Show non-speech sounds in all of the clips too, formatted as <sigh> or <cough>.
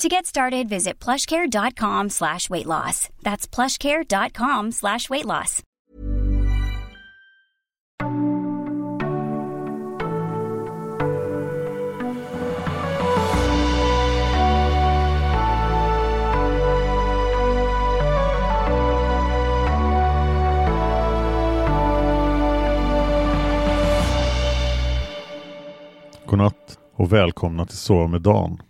To get started, visit plushcare.com slash weight loss. That's plushcare.com slash weight loss. Godnatt och välkomna till Sova med Dan.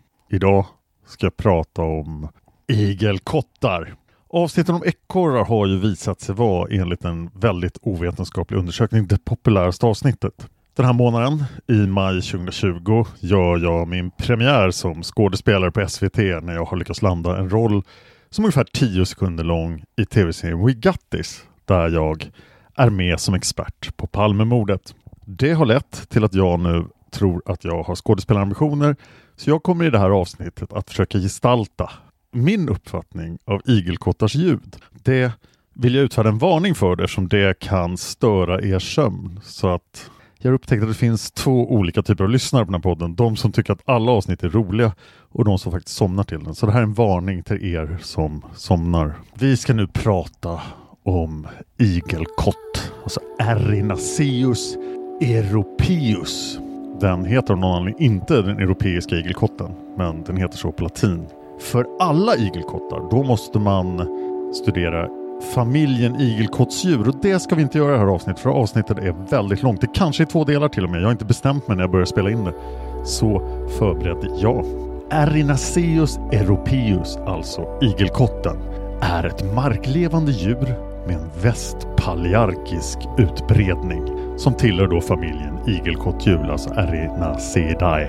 Ska jag prata om igelkottar. Avsnitten om ekorrar har ju visat sig vara enligt en väldigt ovetenskaplig undersökning det populäraste avsnittet. Den här månaden, i maj 2020, gör jag min premiär som skådespelare på SVT när jag har lyckats landa en roll som är ungefär 10 sekunder lång i tv-serien We Got This, där jag är med som expert på Palmemordet. Det har lett till att jag nu tror att jag har skådespelarambitioner så jag kommer i det här avsnittet att försöka gestalta min uppfattning av igelkottars ljud. Det vill jag utfärda en varning för det det kan störa er sömn. Så att jag har upptäckt att det finns två olika typer av lyssnare på den här podden. De som tycker att alla avsnitt är roliga och de som faktiskt somnar till den. Så det här är en varning till er som somnar. Vi ska nu prata om igelkott, alltså Erinaceus europeus. Den heter av någon anledning inte den europeiska igelkotten, men den heter så på latin. För alla igelkottar, då måste man studera familjen igelkottsdjur och det ska vi inte göra i det här avsnittet för avsnittet är väldigt långt. Det kanske är två delar till och med. Jag har inte bestämt mig när jag börjar spela in det. Så förberedde jag. Erinaceus europeus, alltså igelkotten, är ett marklevande djur med en västpalearkisk utbredning som tillhör då familjen igelkottdjur, alltså Erinaceidae.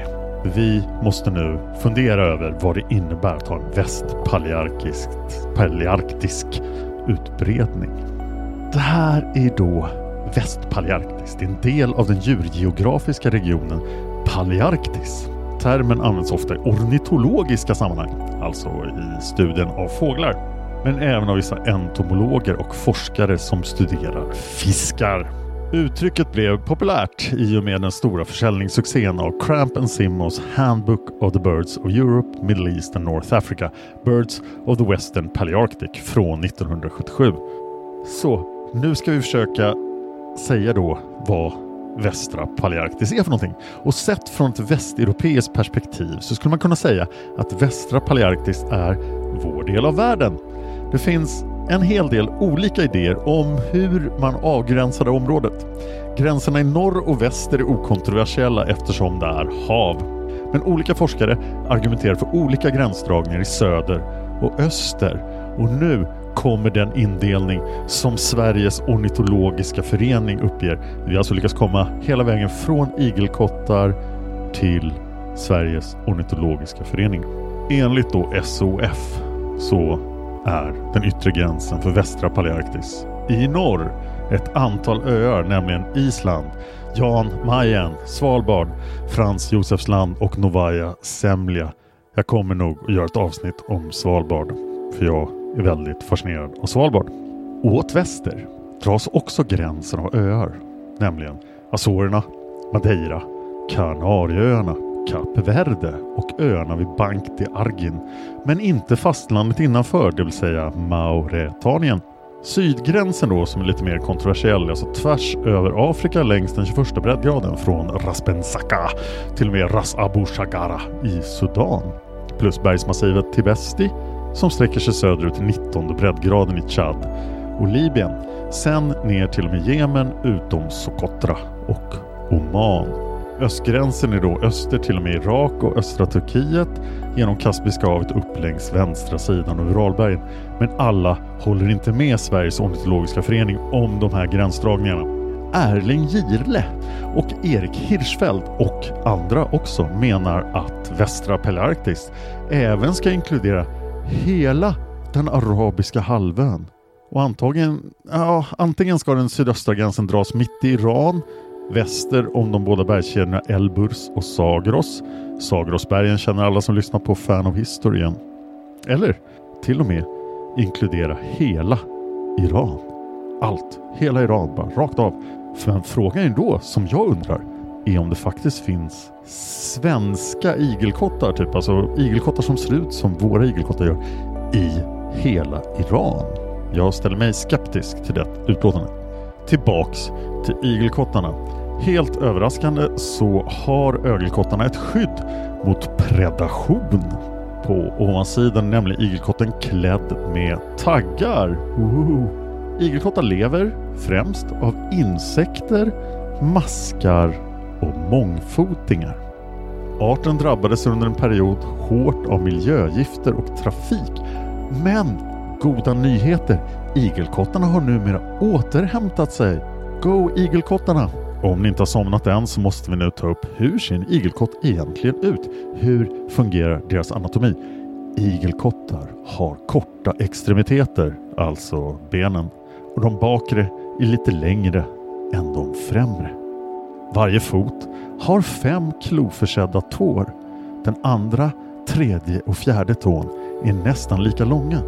Vi måste nu fundera över vad det innebär att ha en västpalearkisk palearktisk utbredning. Det här är då västpalearktis. Det är en del av den djurgeografiska regionen Palearktis. Termen används ofta i ornitologiska sammanhang, alltså i studien av fåglar. Men även av vissa entomologer och forskare som studerar fiskar. Uttrycket blev populärt i och med den stora försäljningssuccén av Cramp and Simmons Handbook of the Birds of Europe, Middle East and North Africa, Birds of the Western Palearctic från 1977. Så nu ska vi försöka säga då vad västra Palearktis är för någonting. Och sett från ett västeuropeiskt perspektiv så skulle man kunna säga att västra Palearktis är vår del av världen. Det finns en hel del olika idéer om hur man avgränsar det området. Gränserna i norr och väster är okontroversiella eftersom det är hav. Men olika forskare argumenterar för olika gränsdragningar i söder och öster. Och nu kommer den indelning som Sveriges ornitologiska förening uppger. Vi har alltså lyckats komma hela vägen från igelkottar till Sveriges ornitologiska förening. Enligt då SOF så är den yttre gränsen för västra Palearktis. I norr ett antal öar, nämligen Island, Jan Mayen, Svalbard, Frans Josefsland och Novaja Semlja. Jag kommer nog att göra ett avsnitt om Svalbard, för jag är väldigt fascinerad av Svalbard. Åt väster dras också gränsen av öar, nämligen Azorerna, Madeira, Kanarieöarna, Kap Verde och öarna vid Bank de Argin, men inte fastlandet innanför, det vill säga Mauretanien. Sydgränsen då som är lite mer kontroversiell, alltså tvärs över Afrika längs den 21 breddgraden från Raspensaka till och med Ras Abu Shagara i Sudan. Plus bergsmassivet Tibesti som sträcker sig söderut till 19 breddgraden i Tchad och Libyen. Sen ner till och med Jemen utom Socotra och Oman. Östgränsen är då öster till och med Irak och östra Turkiet genom Kaspiska havet upp längs vänstra sidan av Uralbergen. Men alla håller inte med Sveriges ornitologiska förening om de här gränsdragningarna. Erling Girle och Erik Hirschfeldt och andra också menar att västra Pelarktis även ska inkludera hela den arabiska halvön. Och antagligen, ja, antingen ska den sydöstra gränsen dras mitt i Iran väster om de båda bergskedjorna Elburz och Sagros. Sagrosbergen känner alla som lyssnar på Fan of History igen. Eller till och med inkludera hela Iran. Allt, hela Iran, bara rakt av. För frågan är då, som jag undrar, är om det faktiskt finns svenska igelkottar, typ alltså igelkottar som ser ut som våra igelkottar gör, i hela Iran. Jag ställer mig skeptisk till det utlåtandet. Tillbaks till igelkottarna. Helt överraskande så har ögelkottarna ett skydd mot predation. På ovansidan nämligen igelkotten klädd med taggar. Igelkottar lever främst av insekter, maskar och mångfotingar. Arten drabbades under en period hårt av miljögifter och trafik. Men goda nyheter! Igelkottarna har numera återhämtat sig. Go igelkottarna! Om ni inte har somnat än så måste vi nu ta upp hur ser en igelkott egentligen ut? Hur fungerar deras anatomi? Igelkottar har korta extremiteter, alltså benen, och de bakre är lite längre än de främre. Varje fot har fem kloförsedda tår. Den andra, tredje och fjärde tån är nästan lika långa.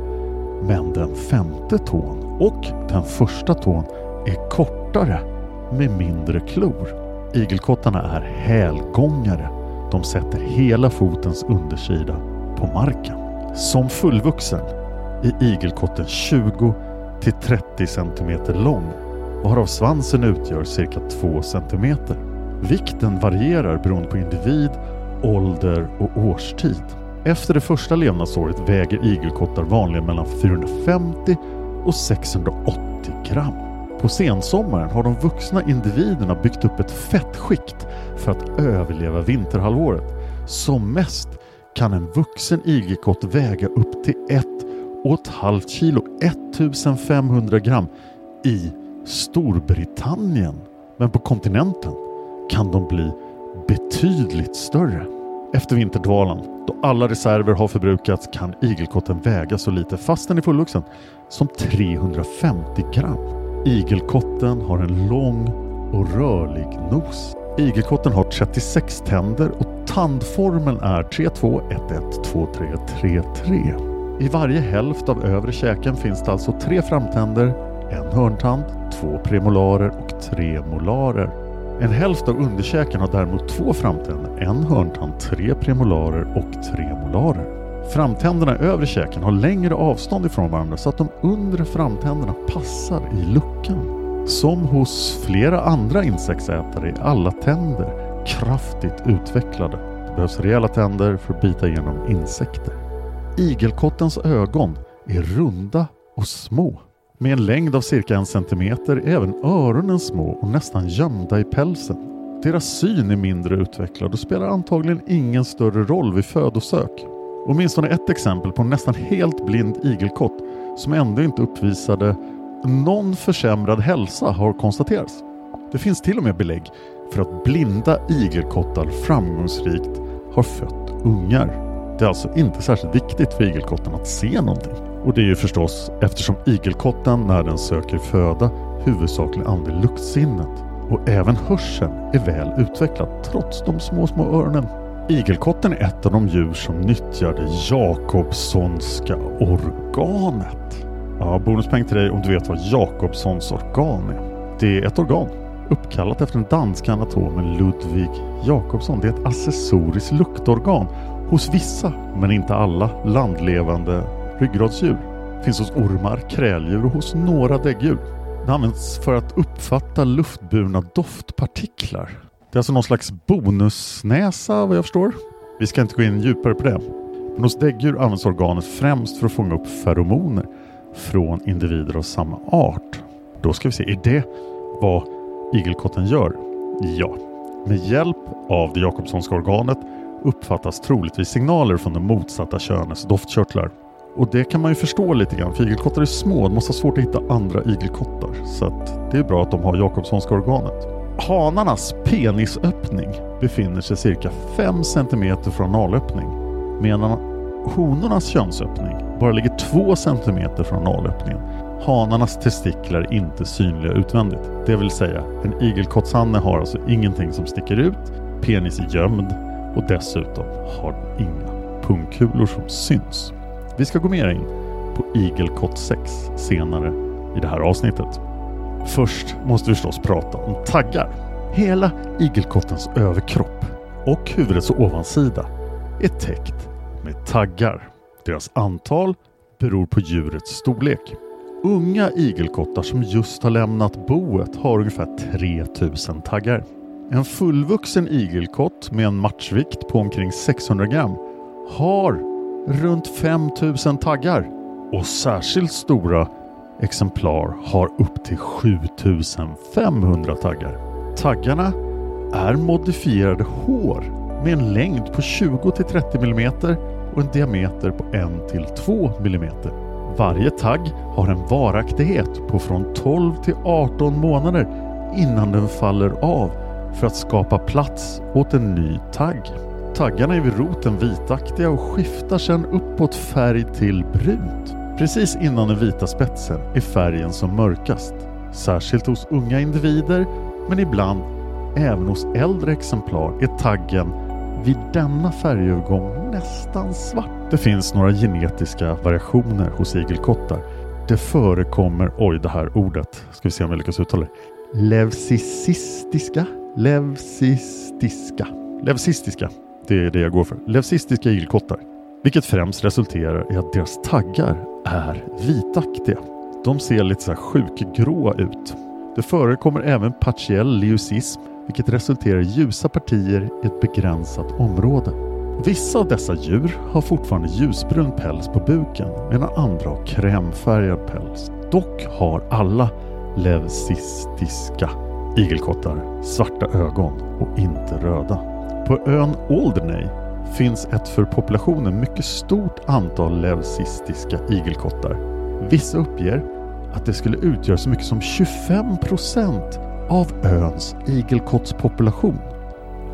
Men den femte tån och den första tån är kortare med mindre klor. Igelkottarna är hälgångare. De sätter hela fotens undersida på marken. Som fullvuxen är igelkotten 20 till 30 cm lång varav svansen utgör cirka 2 cm. Vikten varierar beroende på individ, ålder och årstid. Efter det första levnadsåret väger igelkottar vanligen mellan 450 och 680 gram. På sensommaren har de vuxna individerna byggt upp ett fettskikt för att överleva vinterhalvåret. Som mest kan en vuxen igelkott väga upp till 1,5 kilo, 1500 gram i Storbritannien. Men på kontinenten kan de bli betydligt större. Efter vinterdvalan, då alla reserver har förbrukats, kan igelkotten väga så lite, fast den är fullvuxen, som 350 gram. Igelkotten har en lång och rörlig nos. Igelkotten har 36 tänder och tandformen är 32112333. I varje hälft av övre käken finns det alltså tre framtänder, en hörntand, två premolarer och tre molarer. En hälft av underkäken har däremot två framtänder, en hörntand, tre premolarer och tre molarer. Framtänderna i övre käken har längre avstånd ifrån varandra så att de undre framtänderna passar i luckan. Som hos flera andra insektsätare är alla tänder kraftigt utvecklade. Det behövs rejäla tänder för att bita igenom insekter. Igelkottens ögon är runda och små. Med en längd av cirka en centimeter är även öronen små och nästan gömda i pälsen. Deras syn är mindre utvecklad och spelar antagligen ingen större roll vid födosök. Åtminstone ett exempel på en nästan helt blind igelkott som ändå inte uppvisade någon försämrad hälsa har konstaterats. Det finns till och med belägg för att blinda igelkottar framgångsrikt har fött ungar. Det är alltså inte särskilt viktigt för igelkotten att se någonting. Och det är ju förstås eftersom igelkotten när den söker föda huvudsakligen använder luktsinnet och även hörseln är väl utvecklad trots de små, små öronen. Igelkotten är ett av de djur som nyttjar det Jakobssonska organet. Ja, bonuspeng till dig om du vet vad Jakobssons organ är. Det är ett organ uppkallat efter den danska anatomen Ludvig Jakobsson. Det är ett accessoriskt luktorgan hos vissa, men inte alla, landlevande ryggradsdjur. finns hos ormar, kräldjur och hos några däggdjur. Det används för att uppfatta luftburna doftpartiklar. Det är alltså någon slags bonusnäsa vad jag förstår. Vi ska inte gå in djupare på det. Men hos däggdjur används organet främst för att fånga upp feromoner från individer av samma art. Då ska vi se, är det vad igelkotten gör? Ja. Med hjälp av det Jakobssonska organet uppfattas troligtvis signaler från det motsatta könets doftkörtlar. Och det kan man ju förstå lite grann för igelkottar är små, och måste ha svårt att hitta andra igelkottar. Så att det är bra att de har Jakobssonska organet. Hanarnas penisöppning befinner sig cirka 5 cm från analöppning medan honornas könsöppning bara ligger 2 cm från analöppningen. Hanarnas testiklar är inte synliga utvändigt. Det vill säga, en igelkottshanne har alltså ingenting som sticker ut, penis är gömd och dessutom har den inga pungkulor som syns. Vi ska gå mer in på igelkottsex senare i det här avsnittet. Först måste vi förstås prata om taggar. Hela igelkottens överkropp och huvudets ovansida är täckt med taggar. Deras antal beror på djurets storlek. Unga igelkottar som just har lämnat boet har ungefär 3000 taggar. En fullvuxen igelkott med en matchvikt på omkring 600 gram har runt 5000 taggar och särskilt stora exemplar har upp till 7500 taggar. Taggarna är modifierade hår med en längd på 20-30 mm och en diameter på 1-2 mm. Varje tagg har en varaktighet på från 12 till 18 månader innan den faller av för att skapa plats åt en ny tagg. Taggarna är vid roten vitaktiga och skiftar sedan uppåt färg till brunt. Precis innan den vita spetsen är färgen som mörkast. Särskilt hos unga individer men ibland även hos äldre exemplar är taggen vid denna färgövergång nästan svart. Det finns några genetiska variationer hos igelkottar. Det förekommer, oj det här ordet, ska vi se om jag lyckas uttala det. Levcisistiska? Levsistiska. Levsistiska, Det är det jag går för. Levsistiska igelkottar. Vilket främst resulterar i att deras taggar är vitaktiga. De ser lite så här sjukgråa ut. Det förekommer även partiell leucism vilket resulterar i ljusa partier i ett begränsat område. Vissa av dessa djur har fortfarande ljusbrun päls på buken medan andra har krämfärgad päls. Dock har alla leucistiska igelkottar svarta ögon och inte röda. På ön Alderney finns ett för populationen mycket stort antal leucistiska igelkottar. Vissa uppger att det skulle utgöra så mycket som 25 procent av öns igelkottspopulation.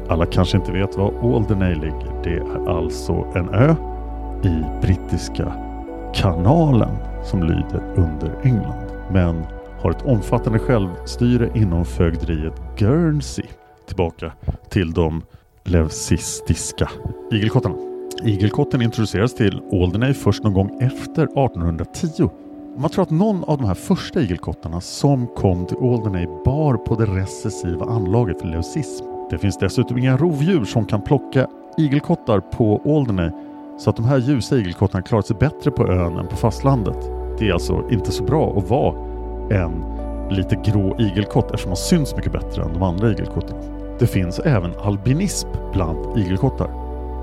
Alla kanske inte vet var Alderney ligger. Det är alltså en ö i Brittiska kanalen som lyder under England. Men har ett omfattande självstyre inom fögderiet Guernsey. Tillbaka till de leucistiska igelkottarna. Igelkotten introducerades till Alderney först någon gång efter 1810. Man tror att någon av de här första igelkottarna som kom till Alderney bar på det recessiva anlaget för leucism. Det finns dessutom inga rovdjur som kan plocka igelkottar på Alderney så att de här ljusa igelkottarna klarat sig bättre på ön än på fastlandet. Det är alltså inte så bra att vara en lite grå igelkott eftersom man syns mycket bättre än de andra igelkottarna. Det finns även albinism bland igelkottar.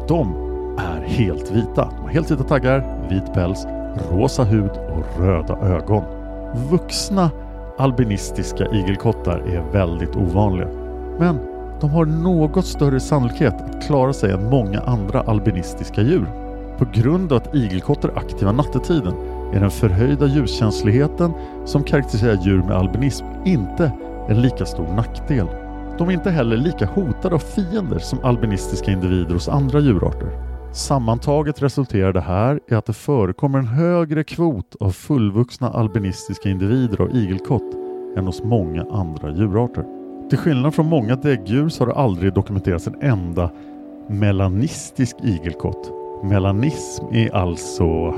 De är helt vita. De har helt vita taggar, vit päls, rosa hud och röda ögon. Vuxna albinistiska igelkottar är väldigt ovanliga. Men de har något större sannolikhet att klara sig än många andra albinistiska djur. På grund av att igelkottar är aktiva nattetiden är den förhöjda ljuskänsligheten som karaktäriserar djur med albinism inte en lika stor nackdel. De är inte heller lika hotade av fiender som albinistiska individer hos andra djurarter. Sammantaget resulterar det här i att det förekommer en högre kvot av fullvuxna albinistiska individer av igelkott än hos många andra djurarter. Till skillnad från många däggdjur så har det aldrig dokumenterats en enda melanistisk igelkott. Melanism är alltså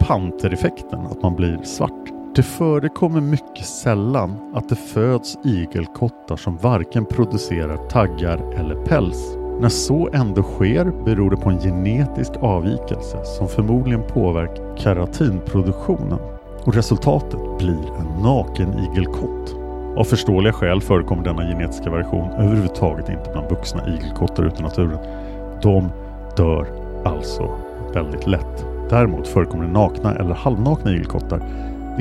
pantereffekten, att man blir svart. Det förekommer mycket sällan att det föds igelkottar som varken producerar taggar eller päls. När så ändå sker beror det på en genetisk avvikelse som förmodligen påverkar keratinproduktionen och resultatet blir en naken igelkott. Av förståeliga skäl förekommer denna genetiska variation överhuvudtaget inte bland vuxna igelkottar ute i naturen. De dör alltså väldigt lätt. Däremot förekommer det nakna eller halvnakna igelkottar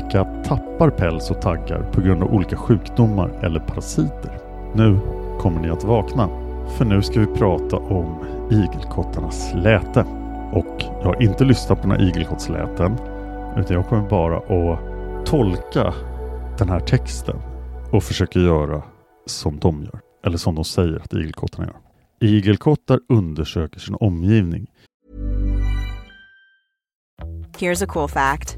vilka tappar päls och taggar på grund av olika sjukdomar eller parasiter. Nu kommer ni att vakna. För nu ska vi prata om igelkottarnas läte. Och jag har inte lyssnat på några igelkottsläten utan jag kommer bara att tolka den här texten och försöka göra som de gör. Eller som de säger att igelkottarna gör. Igelkottar undersöker sin omgivning. Here's a cool fact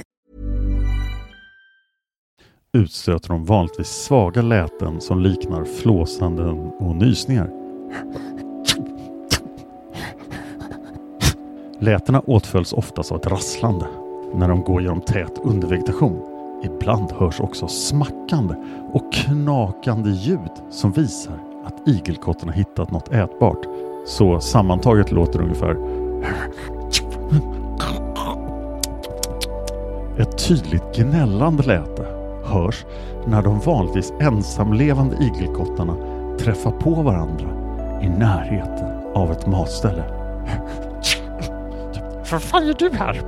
Utstöter de vanligtvis svaga läten som liknar flåsanden och nysningar. Lätena åtföljs oftast av ett rasslande när de går genom tät undervegetation. Ibland hörs också smackande och knakande ljud som visar att igelkotten har hittat något ätbart. Så sammantaget låter det ungefär ett tydligt gnällande läte hörs när de vanligtvis ensamlevande igelkottarna träffar på varandra i närheten av ett matställe. <laughs> Vad fan gör du här?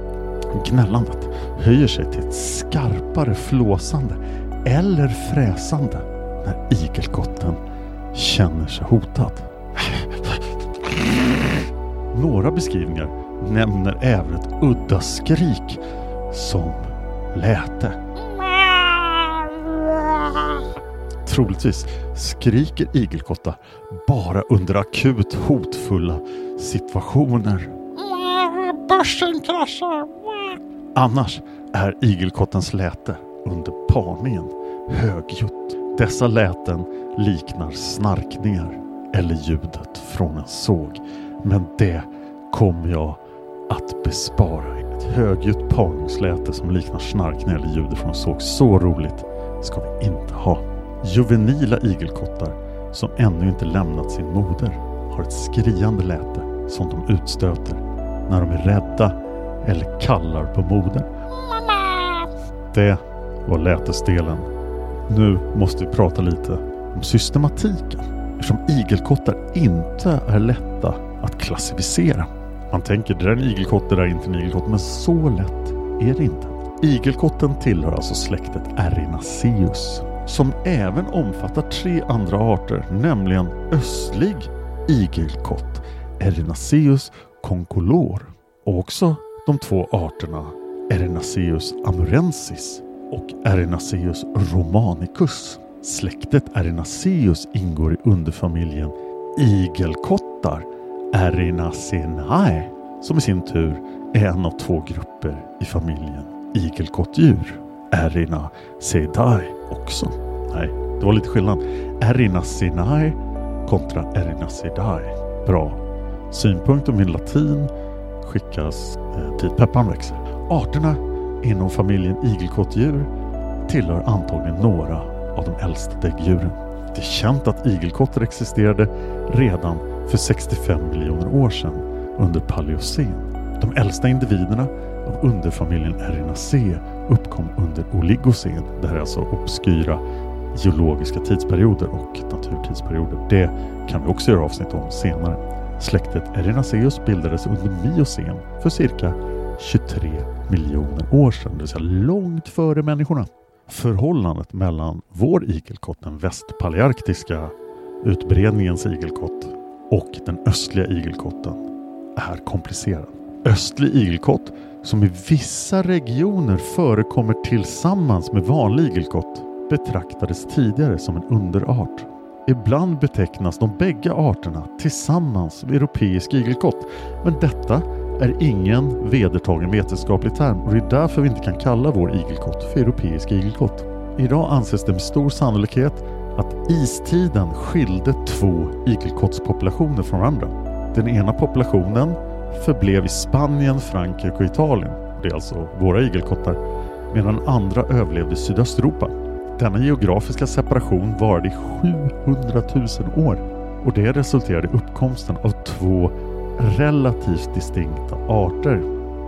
Gnällandet höjer sig till ett skarpare flåsande eller fräsande när igelkotten känner sig hotad. Några beskrivningar nämner även ett udda skrik som läte. Troligtvis skriker igelkottar bara under akut hotfulla situationer. Börsen kraschar! Annars är igelkottens läte under parningen högljutt. Dessa läten liknar snarkningar eller ljudet från en såg. Men det kommer jag att bespara er. Ett högljutt parningsläte som liknar snarkningar eller ljudet från en såg. Så roligt ska vi inte ha. Juvenila igelkottar som ännu inte lämnat sin moder har ett skriande läte som de utstöter när de är rädda eller kallar på modern. Det var lätesdelen. Nu måste vi prata lite om systematiken eftersom igelkottar inte är lätta att klassificera. Man tänker det där är en igelkott, det där är inte en igelkott, men så lätt är det inte. Igelkotten tillhör alltså släktet Erinaceus som även omfattar tre andra arter, nämligen östlig igelkott, Erinaceus concolor och också de två arterna Erinaceus amurensis och Erinaceus romanicus. Släktet Erinaceus ingår i underfamiljen igelkottar Erinaceae som i sin tur är en av två grupper i familjen igelkottdjur. Erina också. Nej, det var lite skillnad. Erina Sinai kontra Erinasidai. Bra. Synpunkt om min latin skickas eh, dit pepparn växer. Arterna inom familjen igelkottdjur tillhör antagligen några av de äldsta däggdjuren. Det är känt att igelkottar existerade redan för 65 miljoner år sedan under Paleocen. De äldsta individerna av underfamiljen Erinacea uppkom under Oligocen. Det här är alltså obskyra geologiska tidsperioder och naturtidsperioder. Det kan vi också göra avsnitt om senare. Släktet Erinaceus bildades under Miocen för cirka 23 miljoner år sedan, det vill säga långt före människorna. Förhållandet mellan vår igelkott, den västpalearktiska utbredningens igelkott och den östliga igelkotten är komplicerad. Östlig igelkott som i vissa regioner förekommer tillsammans med vanlig igelkott betraktades tidigare som en underart. Ibland betecknas de bägge arterna tillsammans med europeisk igelkott men detta är ingen vedertagen vetenskaplig term och det är därför vi inte kan kalla vår igelkott för europeisk igelkott. Idag anses det med stor sannolikhet att istiden skilde två igelkottspopulationer från varandra. Den ena populationen förblev i Spanien, Frankrike och Italien. Det är alltså våra igelkottar. Medan andra överlevde i Sydösteuropa. Denna geografiska separation varade i 700 000 år och det resulterade i uppkomsten av två relativt distinkta arter.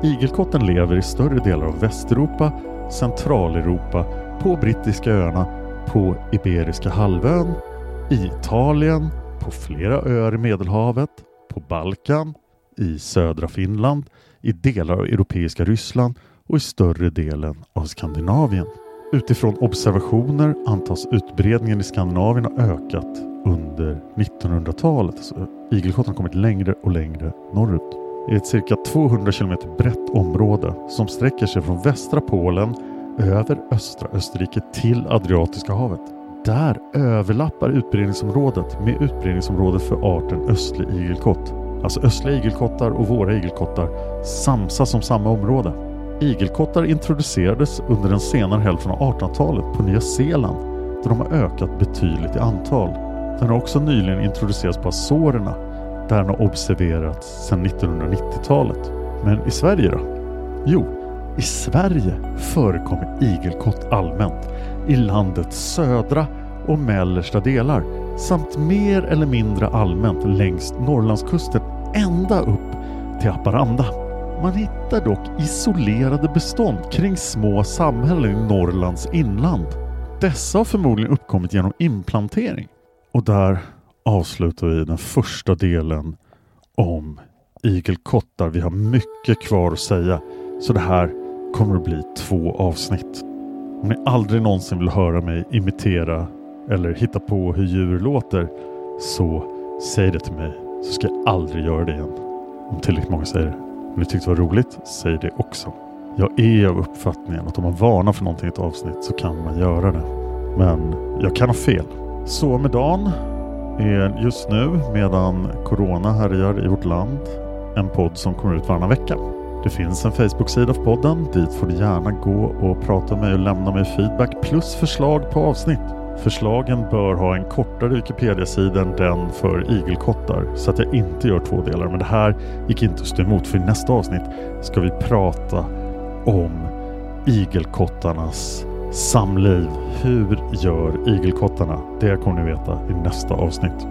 Igelkotten lever i större delar av Västeuropa, Centraleuropa, på Brittiska öarna, på Iberiska halvön, i Italien, på flera öar i Medelhavet, på Balkan, i södra Finland, i delar av europeiska Ryssland och i större delen av Skandinavien. Utifrån observationer antas utbredningen i Skandinavien ha ökat under 1900-talet. Så igelkotten har kommit längre och längre norrut. I ett cirka 200 km brett område som sträcker sig från västra Polen över östra Österrike till Adriatiska havet. Där överlappar utbredningsområdet med utbredningsområdet för arten östlig igelkott. Alltså östliga igelkottar och våra igelkottar samsas om samma område. Igelkottar introducerades under den senare hälften av 1800-talet på Nya Zeeland där de har ökat betydligt i antal. Den har också nyligen introducerats på Azorerna där den har observerats sedan 1990-talet. Men i Sverige då? Jo, i Sverige förekommer igelkott allmänt i landets södra och mellersta delar samt mer eller mindre allmänt längs Norrlandskusten ända upp till Haparanda. Man hittar dock isolerade bestånd kring små samhällen i Norrlands inland. Dessa har förmodligen uppkommit genom inplantering. Och där avslutar vi den första delen om igelkottar. Vi har mycket kvar att säga. Så det här kommer att bli två avsnitt. Om ni aldrig någonsin vill höra mig imitera eller hitta på hur djur låter så säg det till mig så ska jag aldrig göra det igen. Om tillräckligt många säger det. Om ni tyckte det var roligt, säg det också. Jag är av uppfattningen att om man varnar för någonting i ett avsnitt så kan man göra det. Men jag kan ha fel. Så med dagen är just nu medan Corona härjar i vårt land en podd som kommer ut varannan vecka. Det finns en Facebook-sida för podden. Dit får du gärna gå och prata med mig och lämna mig feedback plus förslag på avsnitt. Förslagen bör ha en kortare Wikipedia-sida än den för igelkottar så att jag inte gör två delar. Men det här gick inte att stå emot för i nästa avsnitt ska vi prata om igelkottarnas samliv. Hur gör igelkottarna? Det kommer ni veta i nästa avsnitt.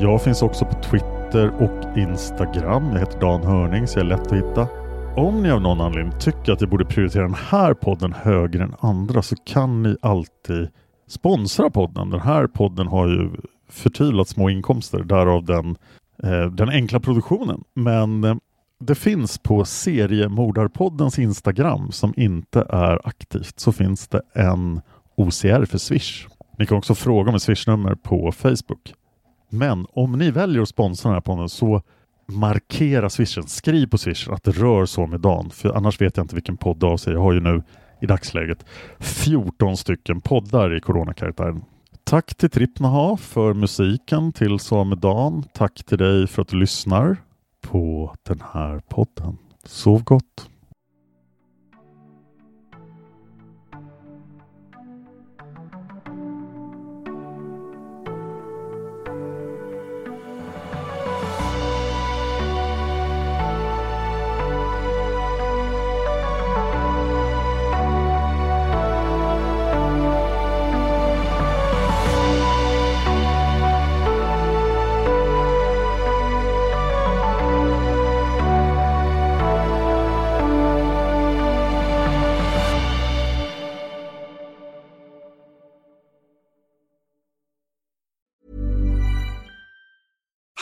Jag finns också på Twitter och Instagram. Jag heter Dan Hörning så jag är lätt att hitta. Om ni av någon anledning tycker att jag borde prioritera den här podden högre än andra så kan ni alltid sponsra podden. Den här podden har ju förtvivlat små inkomster, därav den, eh, den enkla produktionen. Men eh, det finns på seriemordarpoddens Instagram som inte är aktivt så finns det en OCR för Swish. Ni kan också fråga om ett Swish-nummer på Facebook. Men om ni väljer att sponsra den här podden så markera swishen. Skriv på swishen att det rör så med Dan. För annars vet jag inte vilken podd av sig. Jag har ju nu i dagsläget 14 stycken poddar i coronakaraktären. Tack till Trippnaha för musiken till Samedan. Tack till dig för att du lyssnar på den här podden. Sov gott!